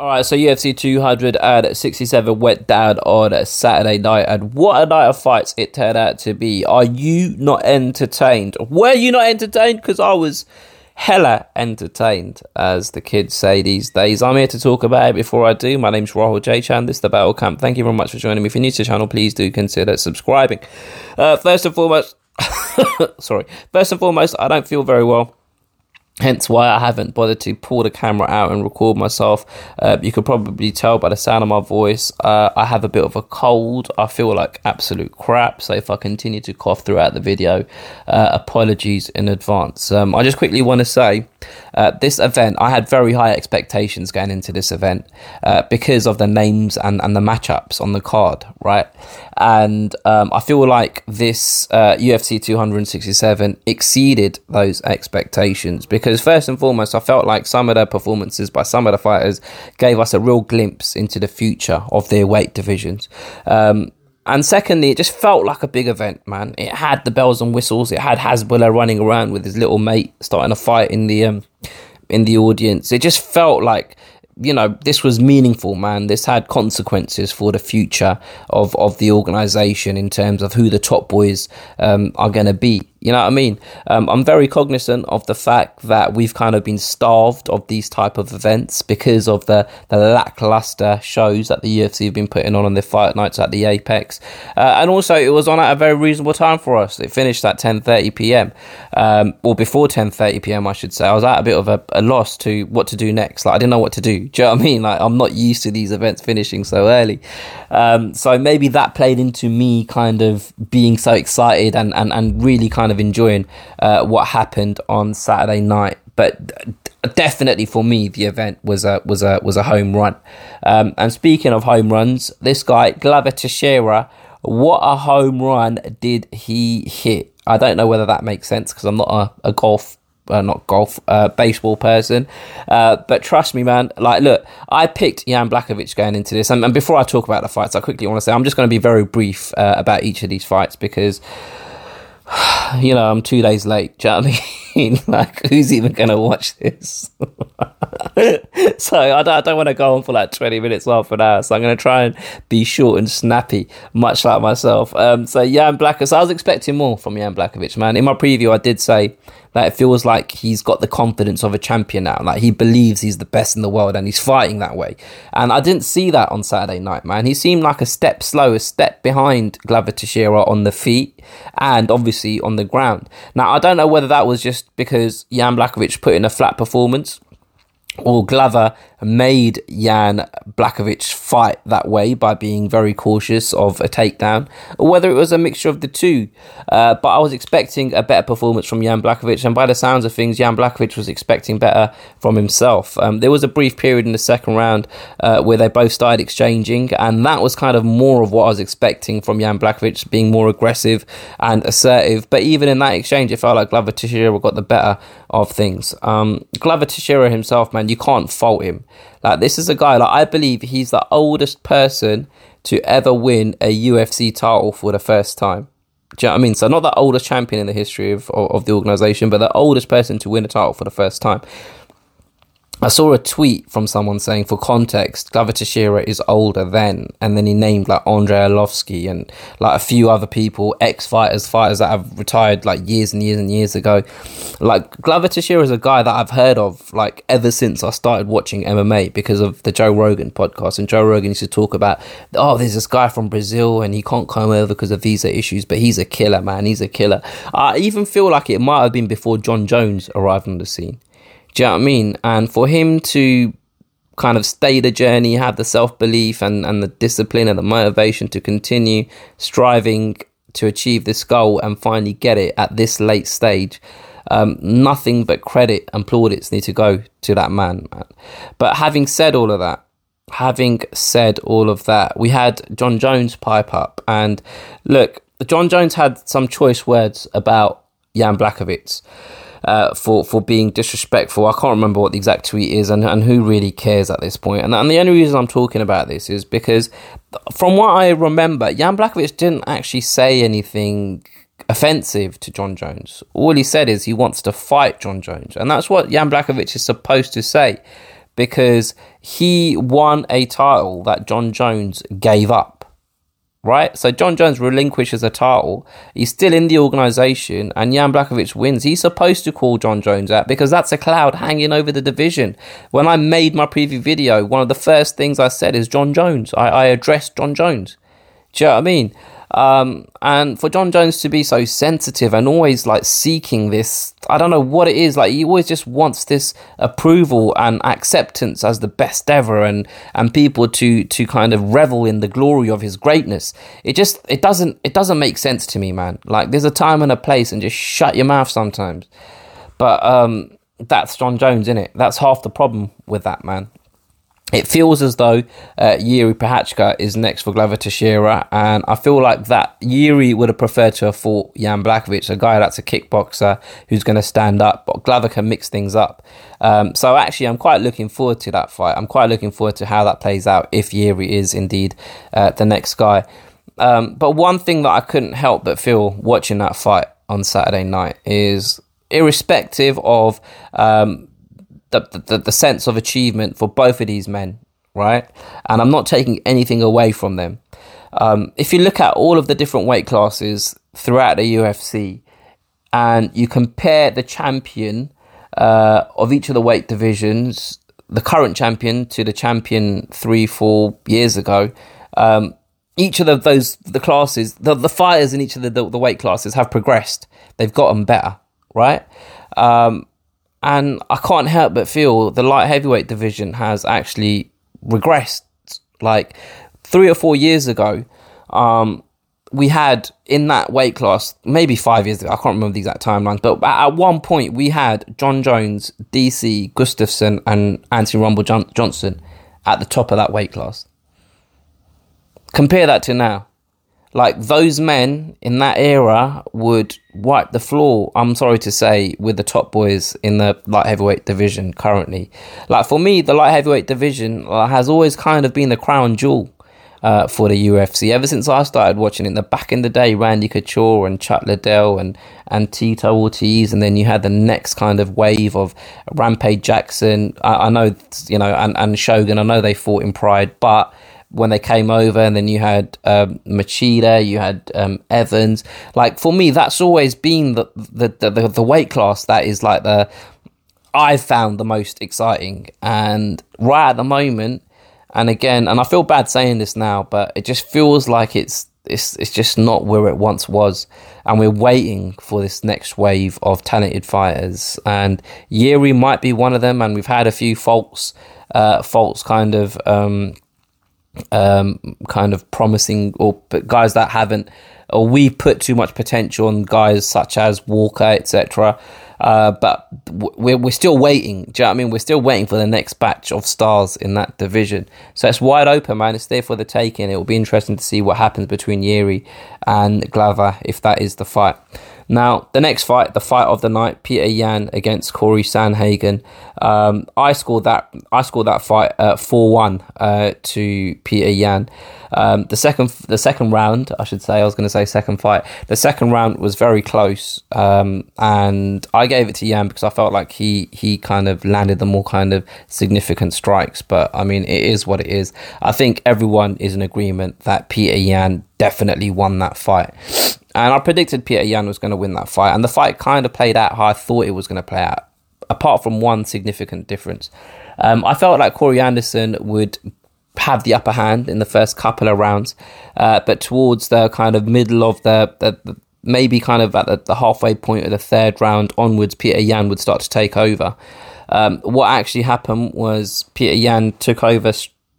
All right, so UFC 267 went down on a Saturday night, and what a night of fights it turned out to be. Are you not entertained? Were you not entertained? Because I was hella entertained, as the kids say these days. I'm here to talk about it before I do. My name's Rahul J. Chan. This is the Battle Camp. Thank you very much for joining me. If you're new to the channel, please do consider subscribing. Uh, first and foremost, sorry. First and foremost, I don't feel very well. Hence why I haven't bothered to pull the camera out and record myself. Uh, you could probably tell by the sound of my voice. Uh, I have a bit of a cold. I feel like absolute crap. So if I continue to cough throughout the video, uh, apologies in advance. Um, I just quickly want to say uh, this event, I had very high expectations going into this event uh, because of the names and, and the matchups on the card, right? And um, I feel like this uh, UFC 267 exceeded those expectations because, first and foremost, I felt like some of the performances by some of the fighters gave us a real glimpse into the future of their weight divisions. Um, and secondly, it just felt like a big event, man. It had the bells and whistles. It had Hasbulla running around with his little mate starting a fight in the um, in the audience. It just felt like you know this was meaningful man this had consequences for the future of of the organization in terms of who the top boys um, are going to be you know what I mean? Um, I'm very cognizant of the fact that we've kind of been starved of these type of events because of the, the lackluster shows that the UFC have been putting on on their fight nights at the Apex, uh, and also it was on at a very reasonable time for us. It finished at 10:30 p.m. Um, or before 10:30 p.m. I should say. I was at a bit of a, a, loss to what to do next. Like I didn't know what to do. Do you know what I mean? Like I'm not used to these events finishing so early, um, so maybe that played into me kind of being so excited and and and really kind kind of enjoying uh, what happened on Saturday night. But definitely for me, the event was a was a was a home run. Um, and speaking of home runs, this guy Glover Teixeira, what a home run did he hit? I don't know whether that makes sense because I'm not a, a golf uh, not golf, uh, baseball person. Uh, but trust me, man. Like, look, I picked Jan Blachowicz going into this, and, and, before I talk about the fights, I quickly want to say I'm just going to be very brief uh, about each of these fights because you know, I'm two days late. Mean? like, who's even going to watch this? so I don't, don't want to go on for like 20 minutes, half an hour. So I'm going to try and be short and snappy, much like myself. Um, so Jan Blachowicz, I was expecting more from Jan Blachowicz, man. In my preview, I did say that it feels like he's got the confidence of a champion now. Like he believes he's the best in the world and he's fighting that way. And I didn't see that on Saturday night, man. He seemed like a step slow, a step behind Glover Teixeira on the feet and obviously on the ground. Now, I don't know whether that was just because Jan Blachowicz put in a flat performance or Glover made Jan Blachowicz fight that way by being very cautious of a takedown, or whether it was a mixture of the two. Uh, but I was expecting a better performance from Jan Blachowicz, and by the sounds of things, Jan Blachowicz was expecting better from himself. Um, there was a brief period in the second round uh, where they both started exchanging, and that was kind of more of what I was expecting from Jan Blachowicz, being more aggressive and assertive. But even in that exchange, it felt like Glover Teixeira got the better of things. Um, Glover Teixeira himself, man, you can't fault him. Like this is a guy like I believe he's the oldest person to ever win a UFC title for the first time. Do you know what I mean? So not the oldest champion in the history of, of, of the organization, but the oldest person to win a title for the first time. I saw a tweet from someone saying, for context, Glover Teixeira is older than, and then he named like Andrei Arlovski and like a few other people, ex fighters, fighters that have retired like years and years and years ago. Like Glover Teixeira is a guy that I've heard of like ever since I started watching MMA because of the Joe Rogan podcast. And Joe Rogan used to talk about, oh, there's this guy from Brazil and he can't come over because of visa issues, but he's a killer, man. He's a killer. I even feel like it might have been before Jon Jones arrived on the scene. Do you know what I mean? And for him to kind of stay the journey, have the self belief and, and the discipline and the motivation to continue striving to achieve this goal and finally get it at this late stage. Um, nothing but credit and plaudits need to go to that man, man. But having said all of that, having said all of that, we had Jon Jones pipe up. And look, Jon Jones had some choice words about Jan Blachowicz uh, for for being disrespectful. I can't remember what the exact tweet is, and, and who really cares at this point. And, and the only reason I'm talking about this is because, from what I remember, Jan Blachowicz didn't actually say anything offensive to Jon Jones. All he said is he wants to fight Jon Jones, and that's what Jan Blachowicz is supposed to say because he won a title that Jon Jones gave up right? So Jon Jones relinquishes a title. He's still in the organization, and Jan Blachowicz wins. He's supposed to call Jon Jones out because that's a cloud hanging over the division. When I made my preview video, one of the first things I said is Jon Jones. I, I addressed Jon Jones. Do you know what I mean? Um, and for Jon Jones to be so sensitive and always like seeking this, I don't know what it is. Like he always just wants this approval and acceptance as the best ever, and and people to to kind of revel in the glory of his greatness. It just it doesn't it doesn't make sense to me, man. Like there's a time and a place, and just shut your mouth sometimes. But um, that's Jon Jones, in it. That's half the problem with that man. It feels as though uh, Jiri Prochazka is next for Glover Teixeira, and I feel like that Jiri would have preferred to have fought Jan Blachowicz, a guy that's a kickboxer who's going to stand up, but Glover can mix things up. Um, so actually, I'm quite looking forward to that fight. I'm quite looking forward to how that plays out if Jiri is indeed uh, the next guy. Um, but one thing that I couldn't help but feel watching that fight on Saturday night is irrespective of um, the, the, the sense of achievement for both of these men, right? And I'm not taking anything away from them. Um, if you look at all of the different weight classes throughout the UFC and you compare the champion uh, of each of the weight divisions, the current champion to the champion three, four years ago, um, each of the, those the classes, the, the fighters in each of the, the, the weight classes have progressed. They've gotten better, right? Um, and I can't help but feel the light heavyweight division has actually regressed. Like three or four years ago, um, we had in that weight class, maybe five years ago, I can't remember the exact timelines, but at one point we had Jon Jones, DC, Gustafsson, and Anthony Rumble Johnson at the top of that weight class. Compare that to now like those men in that era would wipe the floor i'm sorry to say with the top boys in the light heavyweight division currently like for me the light heavyweight division uh, has always kind of been the crown jewel uh, for the UFC ever since I started watching it. The back in the day, Randy Couture and Chuck Liddell and and Tito Ortiz, and then you had the next kind of wave of Rampage Jackson. I, I know you know and, and Shogun. I know they fought in Pride, but when they came over, and then you had um, Machida, you had um, Evans. Like for me, that's always been the, the the, the weight class that is like the I've found the most exciting. And right at the moment, and again, and I feel bad saying this now, but it just feels like it's it's it's just not where it once was, and we're waiting for this next wave of talented fighters. And Jiri might be one of them, and we've had a few faults, uh, faults kind of. Um, um, kind of promising or guys that haven't or we put too much potential on guys such as Walker, etc. Uh, but we're, we're still waiting. Do you know what I mean? We're still waiting for the next batch of stars in that division. So it's wide open, man. It's there for the taking. It will be interesting to see what happens between Jiri and Glover if that is the fight. Now, the next fight, the fight of the night, Peter Yan against Cory Sandhagen. Um, I scored that. I scored that fight four one uh, to Peter Yan. Um, the second, the second round, I should say, I was going to say second fight. The second round was very close, um, and I gave it to Yan because I felt like he he kind of landed the more kind of significant strikes. But I mean, it is what it is. I think everyone is in agreement that Peter Yan definitely won that fight. And I predicted Peter Yan was going to win that fight, and the fight kind of played out how I thought it was going to play out, apart from one significant difference. Um, I felt like Corey Anderson would have the upper hand in the first couple of rounds, uh, but towards the kind of middle of the, the, the maybe kind of at the, the, halfway point of the third round onwards, Peter Yan would start to take over. Um, what actually happened was Peter Yan took over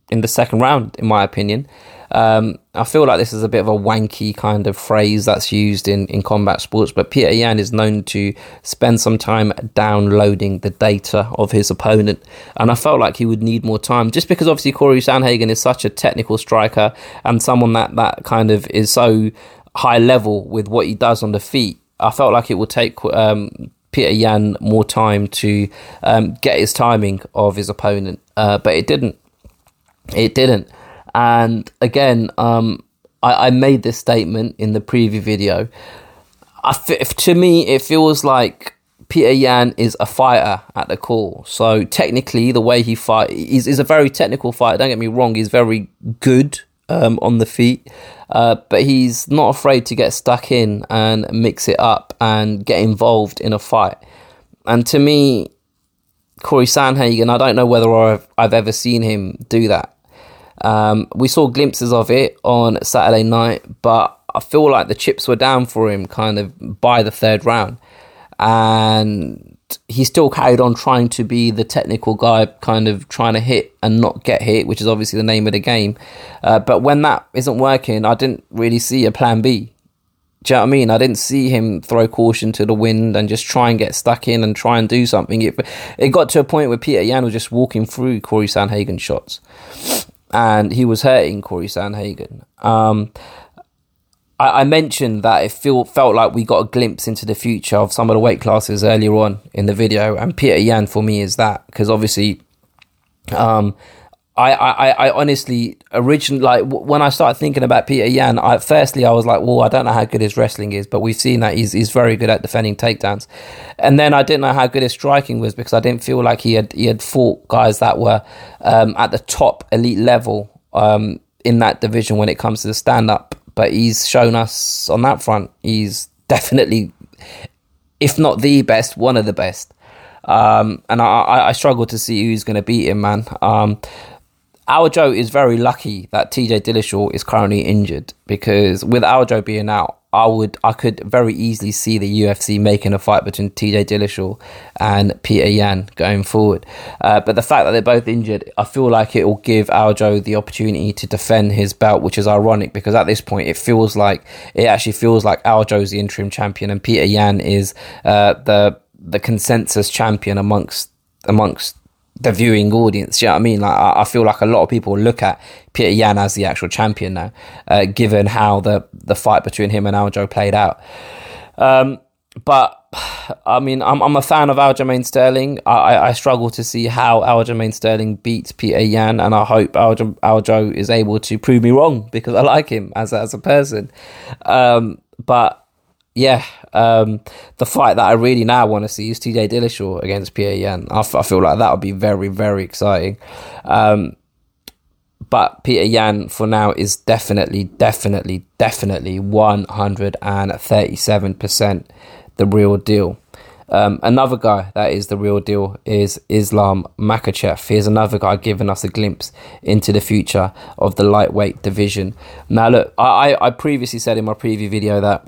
in the second round, in my opinion. Um, I feel like this is a bit of a wanky kind of phrase that's used in, in combat sports, but Peter Yan is known to spend some time downloading the data of his opponent. And I felt like he would need more time just because obviously Cory Sandhagen is such a technical striker and someone that, that kind of is so high level with what he does on the feet. I felt like it would take um, Peter Yan more time to um, get his timing of his opponent, uh, but it didn't. It didn't. And again, um, I, I, made this statement in the preview video. I, to me, it feels like Peter Yan is a fighter at the core. So technically, the way he fight is is a very technical fighter. Don't get me wrong; he's very good um, on the feet, uh, but he's not afraid to get stuck in and mix it up and get involved in a fight. And to me, Cory Sandhagen, I don't know whether I've, I've ever seen him do that. Um, we saw glimpses of it on Saturday night, but I feel like the chips were down for him kind of by the third round. And he still carried on trying to be the technical guy, kind of trying to hit and not get hit, which is obviously the name of the game. Uh, but when that isn't working, I didn't really see a plan B. Do you know what I mean? I didn't see him throw caution to the wind and just try and get stuck in and try and do something. It, it got to a point where Peter Yan was just walking through Cory Sandhagen shots and he was hurting Cory Sandhagen. Um, I, I, mentioned that it feel, felt like we got a glimpse into the future of some of the weight classes earlier on in the video, and Peter Yan for me is that because obviously, um, I, I, I honestly originally like when I started thinking about Peter Yan. I, firstly, I was like, well, I don't know how good his wrestling is, but we've seen that he's he's very good at defending takedowns. And then I didn't know how good his striking was because I didn't feel like he had he had fought guys that were um, at the top elite level um, in that division when it comes to the stand up. But he's shown us on that front. He's definitely, if not the best, one of the best. Um, and I, I, struggle to see who's going to beat him, man. Um, Aljo is very lucky that TJ Dillashaw is currently injured because with Aljo being out, I would I could very easily see the UFC making a fight between TJ Dillashaw and Peter Yan going forward. Uh, but the fact that they're both injured, I feel like it will give Aljo the opportunity to defend his belt, which is ironic because at this point it feels like it actually feels like Aljo is the interim champion and Peter Yan is uh, the the consensus champion amongst amongst the viewing audience. You know what I mean? Like, I, I, feel like a lot of people look at Peter Yan as the actual champion now, uh, given how the the fight between him and Aljo played out. Um, but I mean, I'm I'm a fan of Aljamain Sterling. I, I struggle to see how Aljamain Sterling beats Peter Yan, and I hope Aljo, Aljo is able to prove me wrong because I like him as as a person. Um, but yeah, um, the fight that I really now want to see is TJ Dillashaw against Pierre Yan. I, f- I feel like that would be very, very exciting. Um, but Peter Yan for now is definitely, definitely, definitely 137% the real deal. Um, another guy that is the real deal is Islam Makhachev. Here's another guy giving us a glimpse into the future of the lightweight division. Now, look, I, I previously said in my preview video that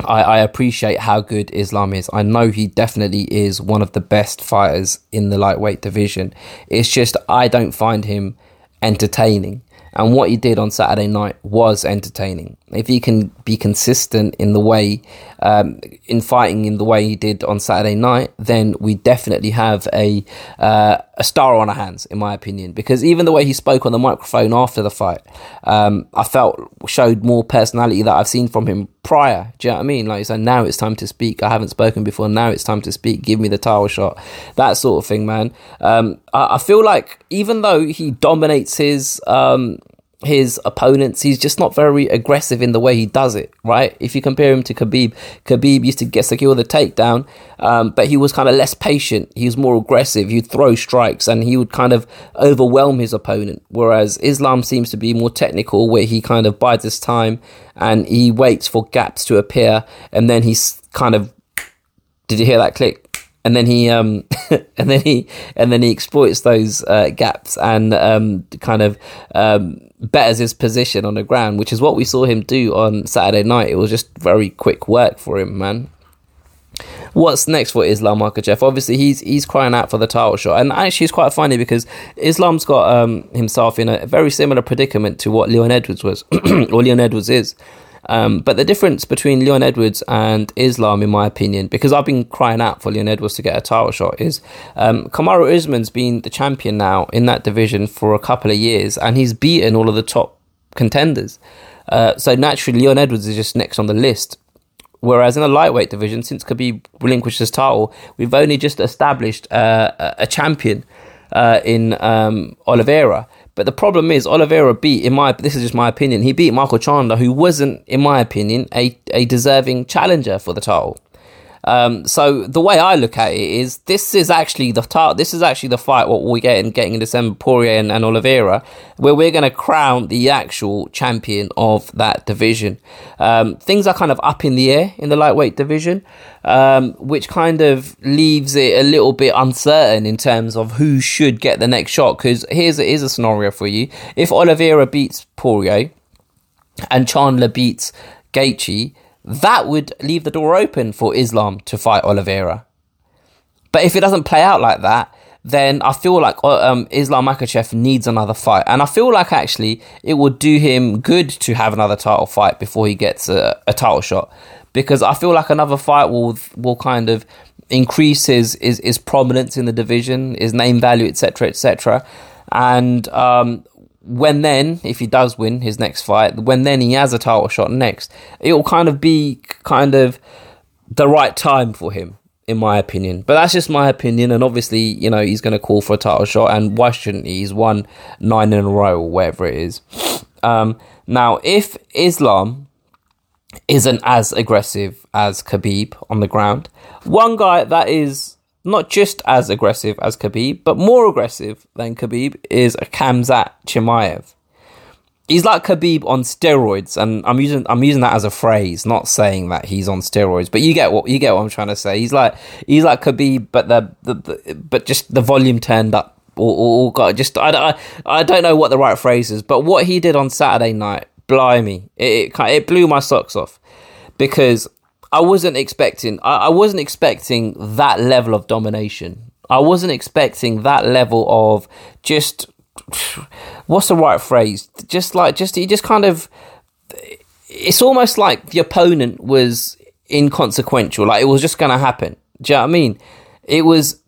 I, I appreciate how good Islam is. I know he definitely is one of the best fighters in the lightweight division. It's just I don't find him entertaining. And what he did on Saturday night was entertaining. If he can be consistent in the way, um, in fighting in the way he did on Saturday night, then we definitely have a uh, a star on our hands, in my opinion. Because even the way he spoke on the microphone after the fight, um, I felt showed more personality that I've seen from him prior. Do you know what I mean? Like, so now it's time to speak. I haven't spoken before. Now it's time to speak. Give me the title shot. That sort of thing, man. Um, I, I, feel like even though he dominates his um, his opponents. He's just not very aggressive in the way he does it, right? If you compare him to Khabib, Khabib used to get secure the takedown, um, but he was kind of less patient. He was more aggressive. He'd throw strikes and he would kind of overwhelm his opponent. Whereas Islam seems to be more technical, where he kind of bides his time and he waits for gaps to appear, and then he's kind of. Did you hear that click? and then he um and then he and then he exploits those uh, gaps and um kind of um betters his position on the ground, which is what we saw him do on Saturday night. It was just very quick work for him, man. What's next for Islam Makhachev? Obviously, he's he's crying out for the title shot, and actually, it's quite funny because Islam's got um, himself in a very similar predicament to what Leon Edwards was, or Leon Edwards is. Um, but the difference between Leon Edwards and Islam, in my opinion, because I've been crying out for Leon Edwards to get a title shot, is um, Kamaru Usman's been the champion now in that division for a couple of years, and he's beaten all of the top contenders. Uh, so naturally, Leon Edwards is just next on the list. Whereas in the lightweight division, since Khabib relinquished his title, we've only just established uh, a champion uh, in um, Oliveira. But the problem is, Oliveira beat, in my this is just my opinion, he beat Michael Chandler, who wasn't, in my opinion, a, a deserving challenger for the title. Um, so the way I look at it is this is actually the tar- this is actually the fight what we get in getting in December Poirier and, and Oliveira where we're going to crown the actual champion of that division. Um, things are kind of up in the air in the lightweight division, um, which kind of leaves it a little bit uncertain in terms of who should get the next shot. Because here's here's a scenario for you: if Oliveira beats Poirier and Chandler beats Gaethje that would leave the door open for Islam to fight Oliveira. But if it doesn't play out like that, then I feel like uh, um, Islam Makhachev needs another fight. And I feel like actually it would do him good to have another title fight before he gets a, a title shot. Because I feel like another fight will will kind of increase his, his, his prominence in the division, his name value, etc., etc. And um, when then, if he does win his next fight, when then he has a title shot next, it will kind of be kind of the right time for him, in my opinion. But that's just my opinion, and obviously, you know, he's going to call for a title shot, and why shouldn't he? He's won nine in a row or whatever it is. Um, now, if Islam isn't as aggressive as Khabib on the ground, one guy that is not just as aggressive as Khabib, but more aggressive than Khabib is Khamzat Chimaev. He's like Khabib on steroids, and I'm using I'm using that as a phrase, not saying that he's on steroids, but you get what you get what I'm trying to say. He's like he's like Khabib, but the, the, the but just the volume turned up, or, or, or just I, I I don't know what the right phrase is, but what he did on Saturday night, blimey, it it, it blew my socks off because I wasn't expecting. I, I wasn't expecting that level of domination. I wasn't expecting that level of just what's the right phrase? Just like just he just kind of. It's almost like the opponent was inconsequential. Like it was just going to happen. Do you know what I mean? It was.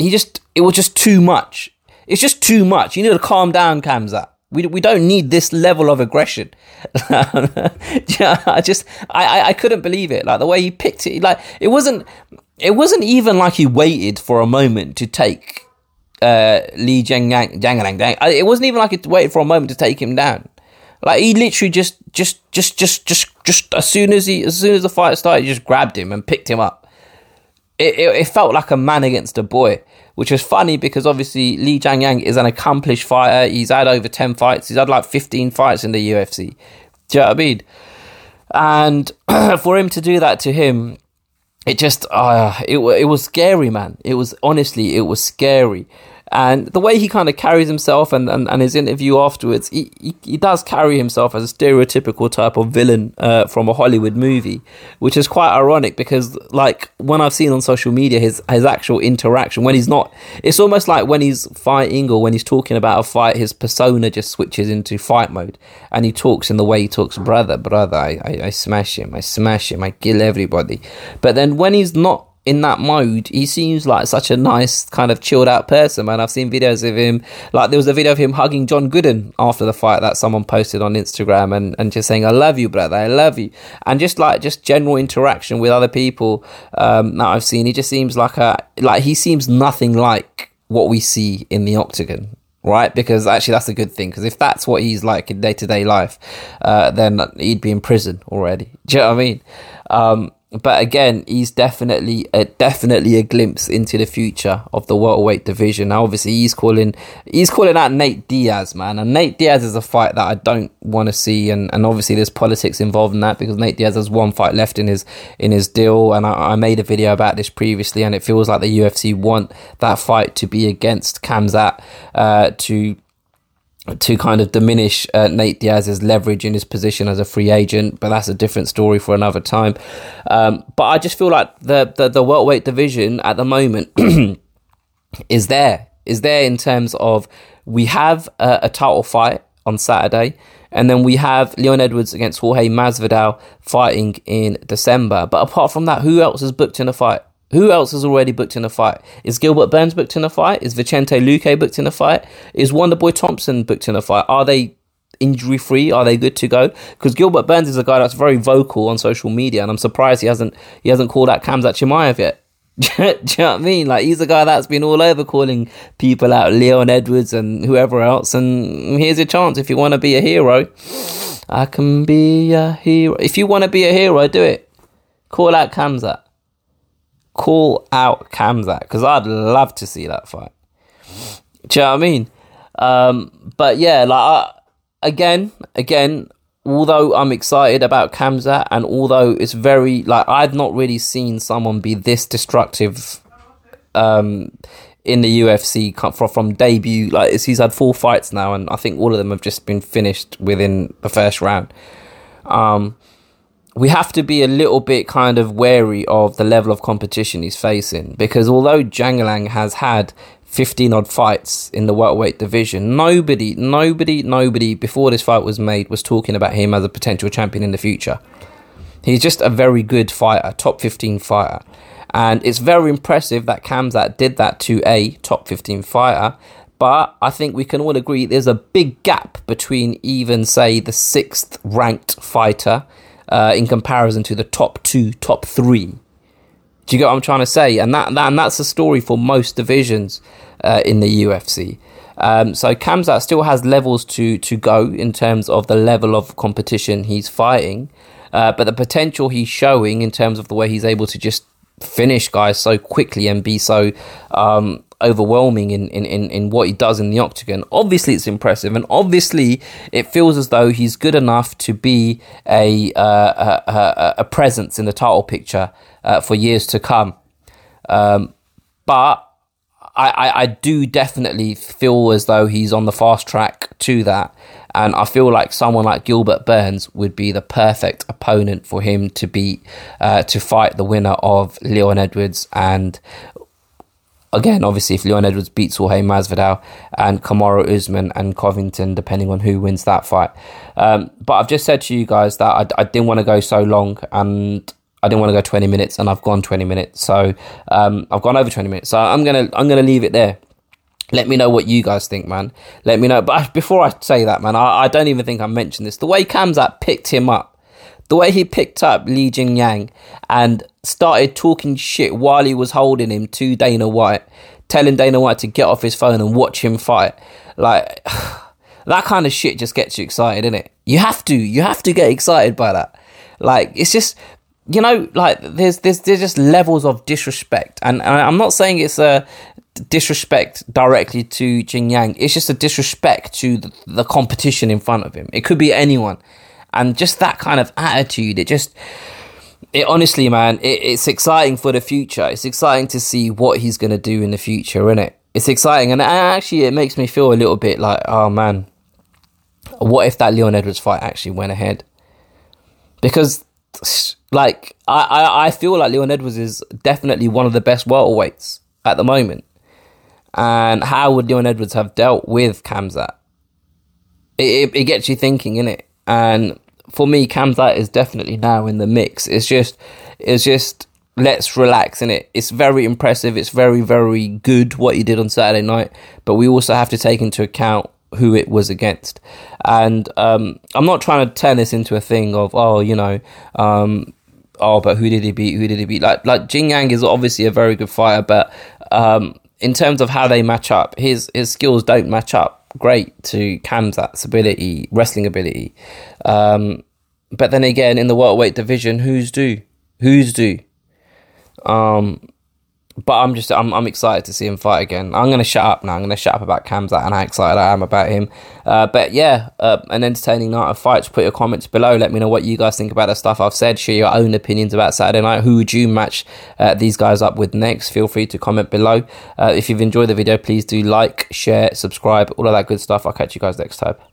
He just. It was just too much. It's just too much. You need to calm down, Khamzat. We, we don't need this level of aggression. I just I, I couldn't believe it. Like the way he picked it. Like it wasn't it wasn't even like he waited for a moment to take uh, Li Jingliang. It wasn't even like he waited for a moment to take him down. Like he literally just just just just just just as soon as he as soon as the fight started, he just grabbed him and picked him up. It, it, it felt like a man against a boy which was funny because obviously Li Jingliang is an accomplished fighter. He's had over 10 fights. He's had like 15 fights in the UFC. Do you know what I mean? And for him to do that to him, it just, uh, it, it was scary, man. It was, honestly, it was scary. And the way he kind of carries himself and, and, and his interview afterwards, he, he, he, does carry himself as a stereotypical type of villain uh, from a Hollywood movie, which is quite ironic because, like, when I've seen on social media his, his actual interaction, when he's not, it's almost like when he's fighting or when he's talking about a fight, his persona just switches into fight mode and he talks in the way he talks, brother, brother, I, I, I smash him, I smash him, I kill everybody. But then when he's not in that mode, he seems like such a nice, kind of chilled out person, man. I've seen videos of him. Like there was a video of him hugging John Gooden after the fight that someone posted on Instagram and, and just saying, I love you, brother, I love you. And just like just general interaction with other people um, that I've seen, he just seems like a like he seems nothing like what we see in the octagon right? Because actually, that's a good thing. Because if that's what he's like in day to day life, uh, then he'd be in prison already. Do you know what I mean? Um, but again, he's definitely a, definitely a glimpse into the future of the welterweight division. Now, obviously, he's calling he's calling out Nate Diaz, man, and Nate Diaz is a fight that I don't want to see, and, and obviously there's politics involved in that because Nate Diaz has one fight left in his in his deal, and I, I made a video about this previously, and it feels like the UFC want that fight to be against Khamzat uh, to to kind of diminish uh, Nate Diaz's leverage in his position as a free agent, but that's a different story for another time. Um, but I just feel like the, the, the welterweight division at the moment is there, is there in terms of we have a, a title fight on Saturday, and then we have Leon Edwards against Jorge Masvidal fighting in December. But apart from that, who else is booked in a fight? Who else is already booked in a fight? Is Gilbert Burns booked in a fight? Is Vicente Luque booked in a fight? Is Wonderboy Thompson booked in a fight? Are they injury free? Are they good to go? Because Gilbert Burns is a guy that's very vocal on social media, and I'm surprised he hasn't he hasn't called out Khamzat Chimaev yet. Do you know what I mean? Like he's a guy that's been all over calling people out, Leon Edwards and whoever else. And here's your chance if you want to be a hero. I can be a hero. If you want to be a hero, do it. Call out Khamzat. Call out Khamzat because I'd love to see that fight. Do you know what I mean? Um, but yeah, like I, again, again, although I'm excited about Khamzat and although it's very like I've not really seen someone be this destructive um, in the UFC from, from debut. Like he's had four fights now, and I think all of them have just been finished within the first round. Um, we have to be a little bit kind of wary of the level of competition he's facing because although Jingliang has had 15 odd fights in the welterweight division, nobody, nobody, nobody before this fight was made was talking about him as a potential champion in the future. He's just a very good fighter, top 15 fighter. And it's very impressive that Khamzat did that to a top 15 fighter. But I think we can all agree there's a big gap between even, say, the sixth ranked fighter uh, in comparison to the top two, top three. Do you get what I'm trying to say? And that, that and that's the story for most divisions uh, in the UFC. Um, so Khamzat still has levels to to go in terms of the level of competition he's fighting, uh, but the potential he's showing in terms of the way he's able to just finish guys so quickly and be so um, overwhelming in, in, in, in what he does in the octagon. Obviously, it's impressive, and obviously, it feels as though he's good enough to be a uh, a, a, presence in the title picture uh, for years to come. Um, but I, I, I do definitely feel as though he's on the fast track to that. And I feel like someone like Gilbert Burns would be the perfect opponent for him to beat, uh, to fight the winner of Leon Edwards and again, obviously, if Leon Edwards beats Jorge Masvidal and Kamaru Usman and Covington, depending on who wins that fight. Um, but I've just said to you guys that I, I didn't want to go so long and I didn't want to go 20 minutes and I've gone 20 minutes. So um, I've gone over 20 minutes. So I'm going to I'm going to leave it there. Let me know what you guys think, man. Let me know. But before I say that, man, I, I don't even think I mentioned this. The way Khamzat picked him up, the way he picked up Li Jingliang and started talking shit while he was holding him to Dana White, telling Dana White to get off his phone and watch him fight. Like, that kind of shit just gets you excited, innit? You have to. You have to get excited by that. Like, it's just you know, like there's there's there's just levels of disrespect, and, and I'm not saying it's a disrespect directly to Jingliang. It's just a disrespect to the, the competition in front of him. It could be anyone, and just that kind of attitude. It just it honestly, man, it, it's exciting for the future. It's exciting to see what he's gonna do in the future, isn't it? It's exciting, and actually, it makes me feel a little bit like, oh man, what if that Leon Edwards fight actually went ahead? Because like I, I, I feel like Leon Edwards is definitely one of the best welterweights at the moment. And how would Leon Edwards have dealt with Khamzat? It, it, it gets you thinking, innit? And for me, Khamzat is definitely now in the mix. It's just, it's just let's relax in it. It's very impressive. It's very, very good what he did on Saturday night. But we also have to take into account who it was against. And um, I'm not trying to turn this into a thing of, oh, you know, um, oh, but who did he beat? Who did he beat? Like, like Jingliang is obviously a very good fighter, but um, in terms of how they match up, his his skills don't match up great to Khamzat's ability, wrestling ability. Um, but then again, in the welterweight division, who's do? Who's do? Um, but I'm just I'm I'm excited to see him fight again. I'm gonna shut up now. I'm gonna shut up about Khamzat and how excited I am about him. Uh, but yeah, uh, an entertaining night of fights. Put your comments below. Let me know what you guys think about the stuff I've said. Share your own opinions about Saturday night. Who would you match uh, these guys up with next? Feel free to comment below. Uh, if you've enjoyed the video, please do like, share, subscribe, all of that good stuff. I'll catch you guys next time.